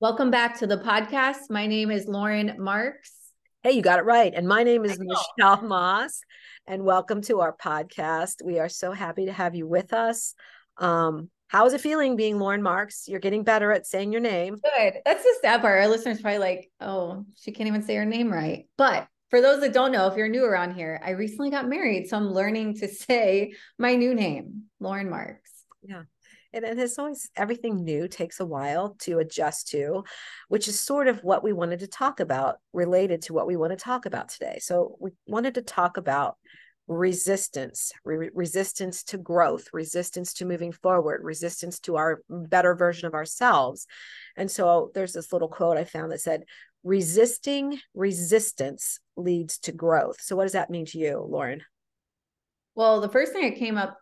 Welcome back to the podcast. My name is Lauren Marks. Hey, you got it right. And my name is Michelle Moss, and welcome to our podcast. We are so happy to have you with us. Um, how is it feeling being Lauren Marks? You're getting better at saying your name. Good. That's the sad part. Our listeners probably like, oh, she can't even say her name right. But for those that don't know, if you're new around here, I recently got married. So I'm learning to say my new name, Lauren Marks. Yeah and, and it's always everything new takes a while to adjust to which is sort of what we wanted to talk about related to what we want to talk about today. So we wanted to talk about resistance re- resistance to growth resistance to moving forward resistance to our better version of ourselves. And so there's this little quote i found that said resisting resistance leads to growth. So what does that mean to you lauren? Well the first thing that came up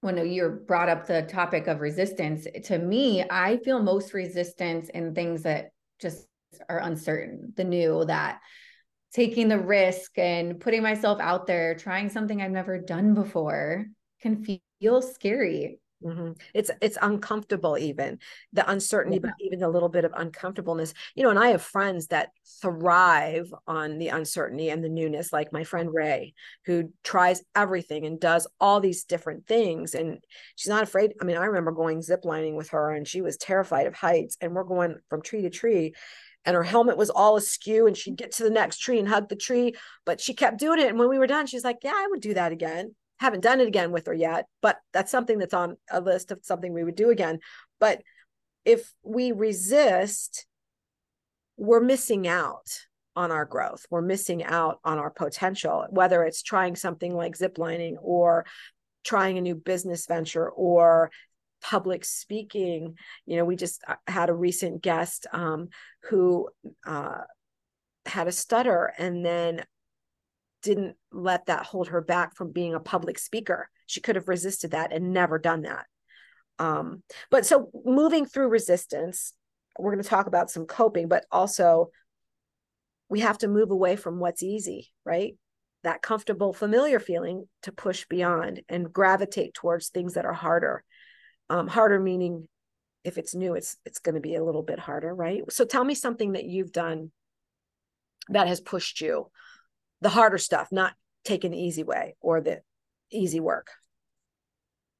when you brought up the topic of resistance, to me, I feel most resistance in things that just are uncertain, the new, that taking the risk and putting myself out there, trying something I've never done before can feel scary. Mm-hmm. It's it's uncomfortable, even the uncertainty, yeah. but even a little bit of uncomfortableness. You know, and I have friends that thrive on the uncertainty and the newness, like my friend Ray, who tries everything and does all these different things, and she's not afraid. I mean, I remember going ziplining with her, and she was terrified of heights, and we're going from tree to tree, and her helmet was all askew and she'd get to the next tree and hug the tree but she kept doing it and when we were done she's like yeah i would do that again haven't done it again with her yet, but that's something that's on a list of something we would do again. But if we resist, we're missing out on our growth. We're missing out on our potential, whether it's trying something like ziplining or trying a new business venture or public speaking. You know, we just uh, had a recent guest um, who uh, had a stutter and then didn't let that hold her back from being a public speaker. She could have resisted that and never done that. Um, but so moving through resistance, we're going to talk about some coping, but also we have to move away from what's easy, right? That comfortable, familiar feeling to push beyond and gravitate towards things that are harder. Um, harder meaning if it's new, it's it's going to be a little bit harder, right? So tell me something that you've done that has pushed you the harder stuff, not taking the easy way or the easy work.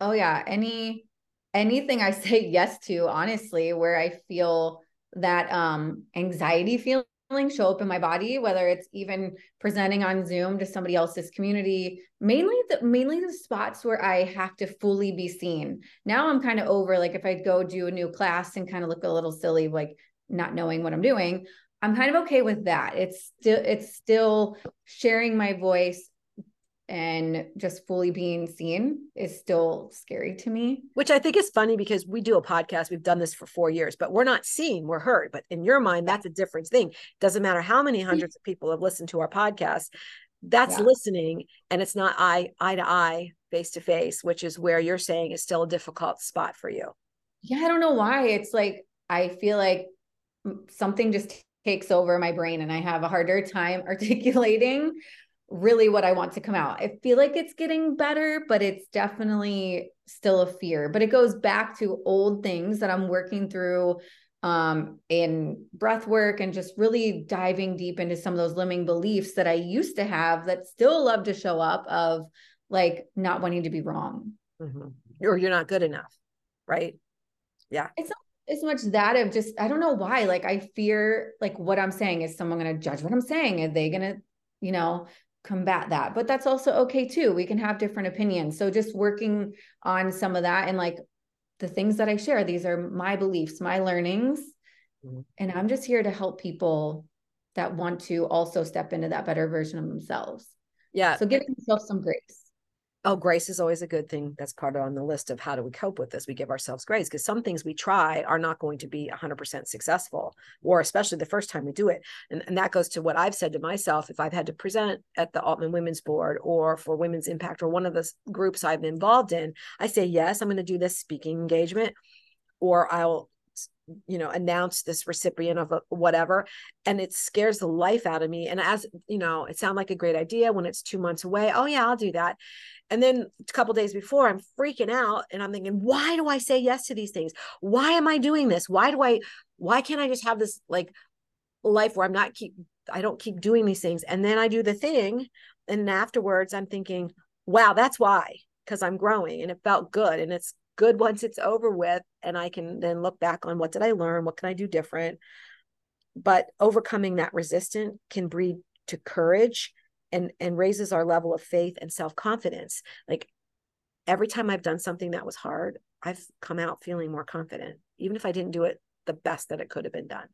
Oh yeah, any anything I say yes to, honestly, where I feel that um anxiety feeling show up in my body, whether it's even presenting on Zoom to somebody else's community, mainly the mainly the spots where I have to fully be seen. Now I'm kind of over like if I go do a new class and kind of look a little silly, like not knowing what I'm doing. I'm kind of okay with that. It's still it's still sharing my voice and just fully being seen is still scary to me. Which I think is funny because we do a podcast. We've done this for four years, but we're not seen, we're heard. But in your mind, that's a different thing. Doesn't matter how many hundreds of people have listened to our podcast. That's yeah. listening, and it's not eye eye to eye, face to face, which is where you're saying is still a difficult spot for you. Yeah, I don't know why. It's like I feel like something just takes over my brain and I have a harder time articulating really what I want to come out. I feel like it's getting better, but it's definitely still a fear. But it goes back to old things that I'm working through um, in breath work and just really diving deep into some of those limiting beliefs that I used to have that still love to show up of like not wanting to be wrong. Mm-hmm. Or you're not good enough. Right. Yeah. It's not as much that of just I don't know why. Like I fear like what I'm saying is someone gonna judge what I'm saying. Are they gonna, you know, combat that? But that's also okay too. We can have different opinions. So just working on some of that and like the things that I share, these are my beliefs, my learnings. Mm-hmm. And I'm just here to help people that want to also step into that better version of themselves. Yeah. So give yourself some grace oh grace is always a good thing that's part of on the list of how do we cope with this. We give ourselves grace because some things we try are not going to be 100% successful or especially the first time we do it. And, and that goes to what i've said to myself if i've had to present at the altman women's board or for women's impact or one of the groups i've been involved in i say yes i'm going to do this speaking engagement or i'll you know announce this recipient of a, whatever and it scares the life out of me. And as you know it sounds like a great idea when it's two months away oh yeah i'll do that And then a couple days before, I'm freaking out and I'm thinking, why do I say yes to these things? Why am I doing this? Why do I, why can't I just have this like life where I'm not keep, I don't keep doing these things. And then I do the thing. And afterwards, I'm thinking, wow, that's why, because I'm growing and it felt good. And it's good once it's over with. And I can then look back on what did I learn? What can I do different? But overcoming that resistance can breed to courage and and raises our level of faith and self-confidence. Like every time i've done something that was hard i've come out feeling more confident even if i didn't do it the best that it could have been done.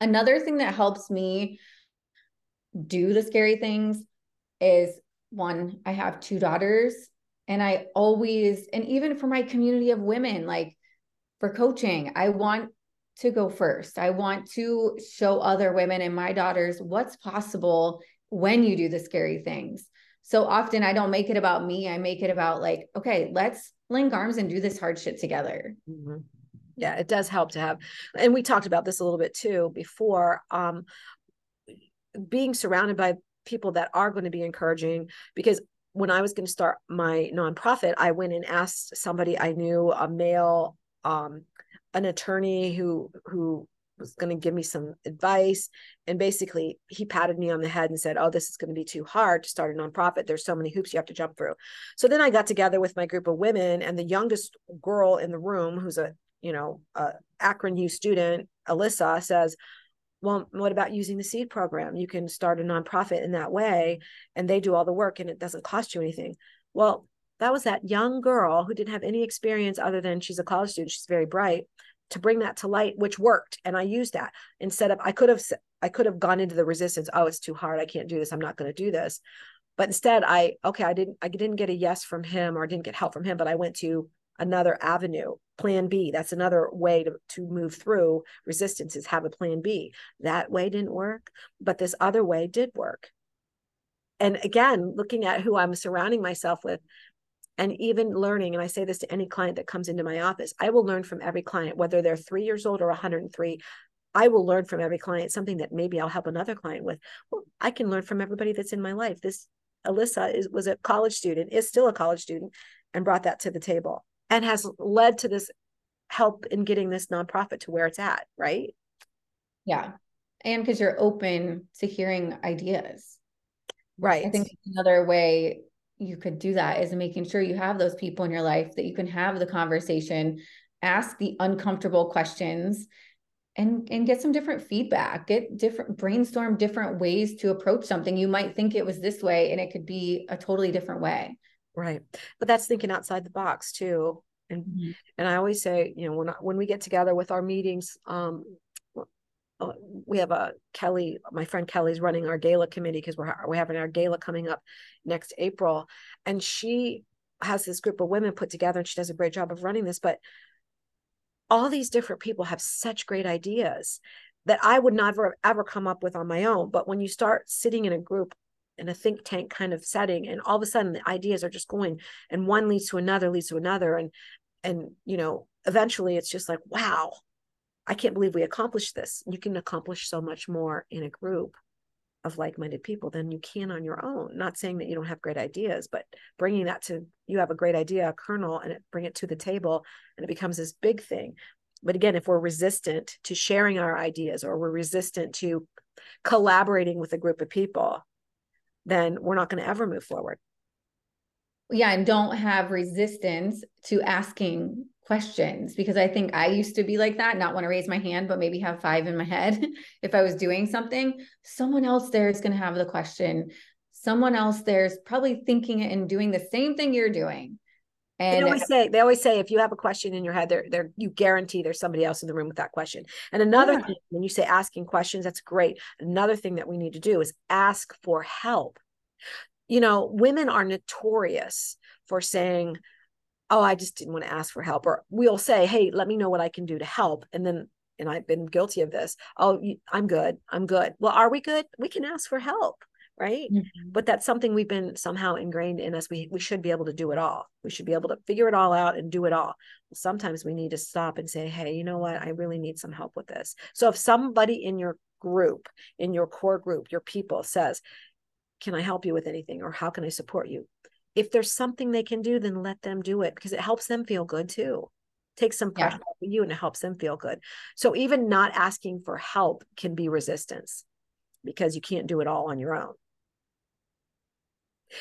Another thing that helps me do the scary things is one i have two daughters and i always and even for my community of women like for coaching i want to go first. I want to show other women and my daughters what's possible when you do the scary things. So often I don't make it about me. I make it about like, okay, let's link arms and do this hard shit together. Mm-hmm. Yeah, it does help to have, and we talked about this a little bit too before. Um, being surrounded by people that are going to be encouraging because when I was going to start my nonprofit, I went and asked somebody I knew, a male, um, an attorney who who was going to give me some advice. And basically, he patted me on the head and said, Oh, this is going to be too hard to start a nonprofit. There's so many hoops you have to jump through. So then I got together with my group of women, and the youngest girl in the room, who's a you know, a Akron U student, Alyssa, says, well, what about using the seed program? You can start a nonprofit in that way, and they do all the work, and it doesn't cost you anything. Well, that was that young girl who didn't have any experience other than she's a college student. She's very bright to bring that to light which worked and i used that. Instead of i could have i could have gone into the resistance oh it's too hard i can't do this i'm not going to do this. But instead i okay i didn't i didn't get a yes from him or I didn't get help from him but i went to another avenue plan b. That's another way to, to move through resistance is have a plan b. That way didn't work but this other way did work. And again looking at who i'm surrounding myself with and even learning and i say this to any client that comes into my office i will learn from every client whether they're three years old or 103 i will learn from every client something that maybe i'll help another client with. Well i can learn from everybody that's in my life. This alyssa is, was a college student is still a college student and brought that to the table and has led to this help in getting this nonprofit to where it's at right? Yeah and because you're open to hearing ideas. Right. i think another way you could do that is making sure you have those people in your life that you can have the conversation, ask the uncomfortable questions and and get some different feedback get different brainstorm different ways to approach something. You might think it was this way and it could be a totally different way. Right. But that's thinking outside the box too. And mm-hmm. and i always say you know when when we get together with our meetings um Oh, we have a Kelly, my friend Kelly's running our gala committee because we're we're having our gala coming up next April, and she has this group of women put together, and she does a great job of running this. But all these different people have such great ideas that I would never ever come up with on my own. But when you start sitting in a group in a think tank kind of setting, and all of a sudden the ideas are just going, and one leads to another, leads to another, and and you know eventually it's just like wow I can't believe we accomplished this. You can accomplish so much more in a group of like-minded people than you can on your own. Not saying that you don't have great ideas, but bringing that to you have a great idea, a kernel, and it, bring it to the table, and it becomes this big thing. But again, if we're resistant to sharing our ideas or we're resistant to collaborating with a group of people, then we're not going to ever move forward. Yeah, and don't have resistance to asking questions because I think I used to be like that, not want to raise my hand, but maybe have five in my head if I was doing something. Someone else there is going to have the question. Someone else there's probably thinking it and doing the same thing you're doing. And they always say they always say if you have a question in your head, there there you guarantee there's somebody else in the room with that question. And another yeah. thing, when you say asking questions, that's great. Another thing that we need to do is ask for help. You know, women are notorious for saying, oh, I just didn't want to ask for help. Or we'll say, hey, let me know what I can do to help. And then, and I've been guilty of this. Oh, I'm good. I'm good. Well, are we good? We can ask for help. Right. Mm-hmm. But that's something we've been somehow ingrained in us. We, we should be able to do it all. We should be able to figure it all out and do it all. Sometimes we need to stop and say, hey, you know what? I really need some help with this. So if somebody in your group, in your core group, your people says, can I help you with anything? Or how can I support you? If there's something they can do, then let them do it because it helps them feel good too. Takes some pressure yeah. off of you and it helps them feel good. So even not asking for help can be resistance because you can't do it all on your own.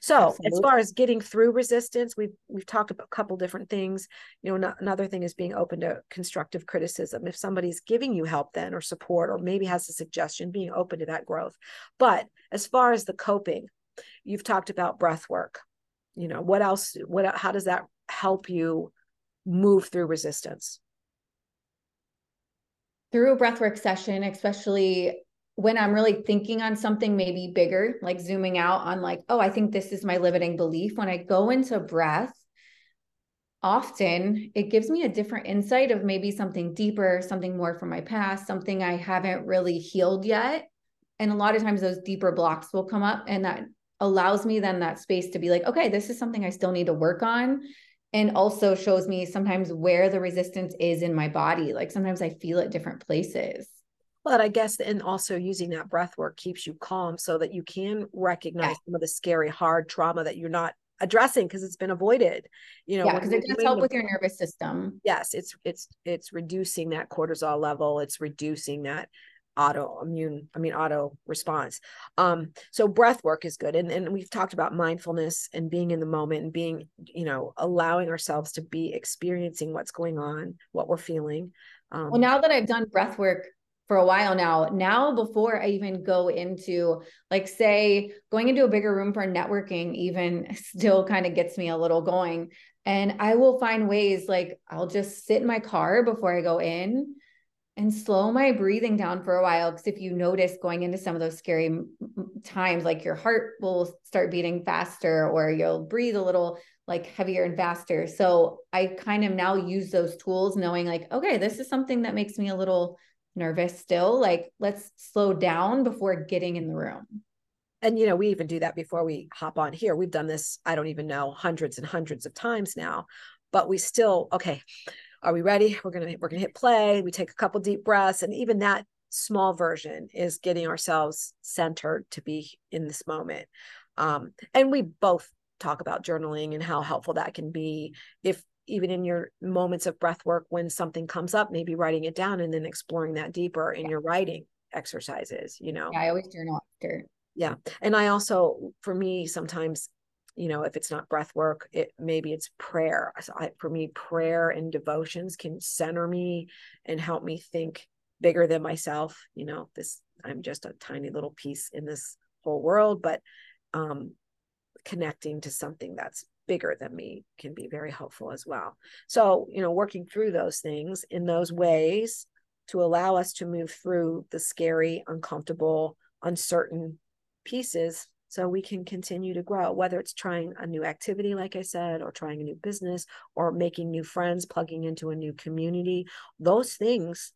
So Absolutely. as far as getting through resistance, we've we've talked about a couple different things. You know, another thing is being open to constructive criticism. If somebody's giving you help then or support or maybe has a suggestion, being open to that growth. But as far as the coping, you've talked about breath work. You know, what else what how does that help you move through resistance? Through a breathwork session, especially when I'm really thinking on something maybe bigger, like zooming out on like, oh, I think this is my limiting belief. When I go into breath, often it gives me a different insight of maybe something deeper, something more from my past, something I haven't really healed yet. And a lot of times those deeper blocks will come up and that allows me then that space to be like, okay, this is something I still need to work on. And also shows me sometimes where the resistance is in my body. Like sometimes I feel it different places. But I guess, and also using that breath work keeps you calm so that you can recognize yeah. some of the scary, hard trauma that you're not addressing because it's been avoided. You know, yeah, because it does help with your nervous system. Yes, it's it's it's reducing that cortisol level. It's reducing that autoimmune i mean auto response um so breath work is good and and we've talked about mindfulness and being in the moment and being you know allowing ourselves to be experiencing what's going on what we're feeling um, well now that i've done breath work for a while now. Now, before I even go into, like, say, going into a bigger room for networking, even still kind of gets me a little going. And I will find ways like I'll just sit in my car before I go in and slow my breathing down for a while. Because if you notice going into some of those scary times, like your heart will start beating faster or you'll breathe a little like heavier and faster. So I kind of now use those tools knowing like, okay, this is something that makes me a little nervous still like let's slow down before getting in the room and you know we even do that before we hop on here we've done this i don't even know hundreds and hundreds of times now but we still okay are we ready? We're gonna we're gonna hit play. We take a couple deep breaths and even that small version is getting ourselves centered to be in this moment. Um, and we both talk about journaling and how helpful that can be. If even in your moments of breath work when something comes up maybe writing it down and then exploring that deeper in yeah. your writing exercises you know? Yeah, i always journal after. Yeah and i also for me sometimes you know if it's not breath work it maybe it's prayer so I, for me prayer and devotions can center me and help me think bigger than myself you know this i'm just a tiny little piece in this whole world but um connecting to something that's bigger than me can be very helpful as well. So, you know, working through those things in those ways to allow us to move through the scary, uncomfortable, uncertain pieces so we can continue to grow, whether it's trying a new activity, like I said, or trying a new business, or making new friends, plugging into a new community. Those things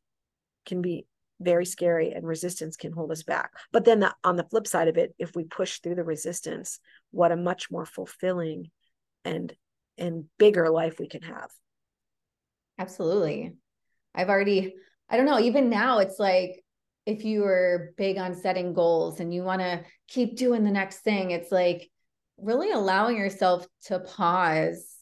can be very scary and resistance can hold us back. But then the, on the flip side of it, if we push through the resistance, what a much more fulfilling and and bigger life we can have absolutely i've already i don't know even now it's like if you are big on setting goals and you want to keep doing the next thing it's like really allowing yourself to pause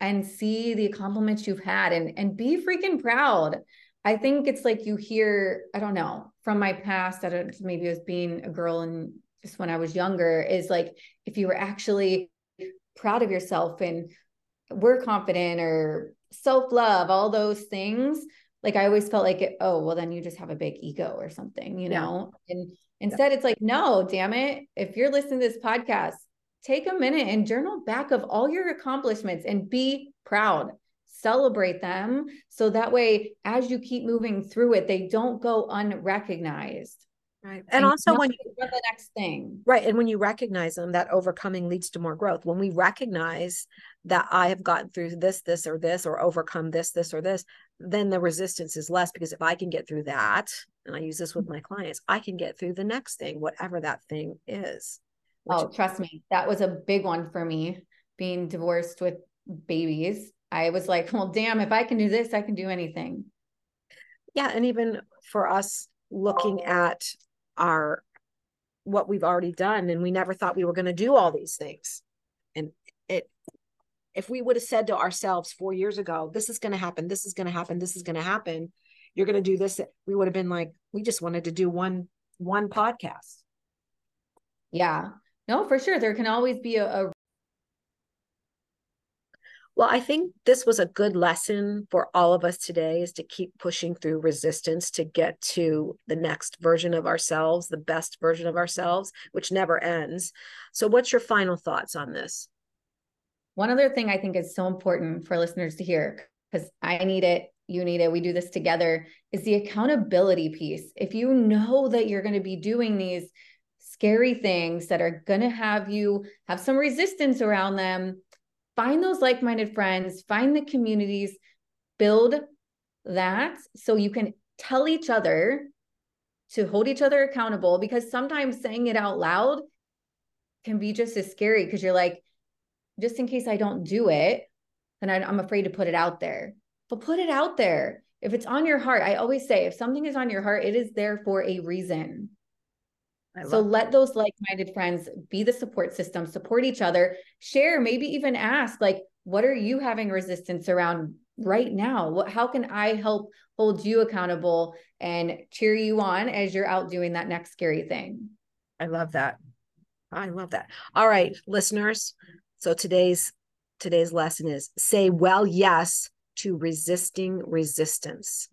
and see the accomplishments you've had and and be freaking proud i think it's like you hear i don't know from my past i don't maybe it was being a girl and just when i was younger is like if you were actually proud of yourself and we're confident or self love, all those things. Like I always felt like, it, oh, well, then you just have a big ego or something, you know? Yeah. And instead, yeah. it's like, no, damn it. If you're listening to this podcast, take a minute and journal back of all your accomplishments and be proud. Celebrate them. So that way, as you keep moving through it, they don't go unrecognized. Right. And, and also when you the next thing. Right. And when you recognize them, that overcoming leads to more growth. When we recognize that I have gotten through this, this, or this, or overcome this, this, or this, then the resistance is less because if I can get through that, and I use this with my clients, I can get through the next thing, whatever that thing is. Oh, trust me, that was a big one for me being divorced with babies. I was like, well, damn, if I can do this, I can do anything. Yeah. And even for us looking at our what we've already done and we never thought we were going to do all these things and it if we would have said to ourselves four years ago, this is going to happen, this is going to happen, this is going to happen, you're going to do this, we would have been like, we just wanted to do one one podcast. Yeah. No, for sure. There can always be a, a well, I think this was a good lesson for all of us today is to keep pushing through resistance to get to the next version of ourselves, the best version of ourselves, which never ends. So, what's your final thoughts on this? One other thing I think is so important for listeners to hear, because I need it, you need it, we do this together, is the accountability piece. If you know that you're going to be doing these scary things that are going to have you have some resistance around them, find those like minded friends, find the communities, build that so you can tell each other to hold each other accountable because sometimes saying it out loud can be just as scary because you're like, just in case I don't do it, then I'm afraid to put it out there. But put it out there. If it's on your heart, I always say if something is on your heart, it is there for a reason so let those like-minded friends be the support system, support each other, share, maybe even ask like, what are you having resistance around right now? What, how can I help hold you accountable and cheer you on as you're out doing that next scary thing? I love that. I love that. All right, listeners. So today's today's lesson is say well yes to resisting resistance.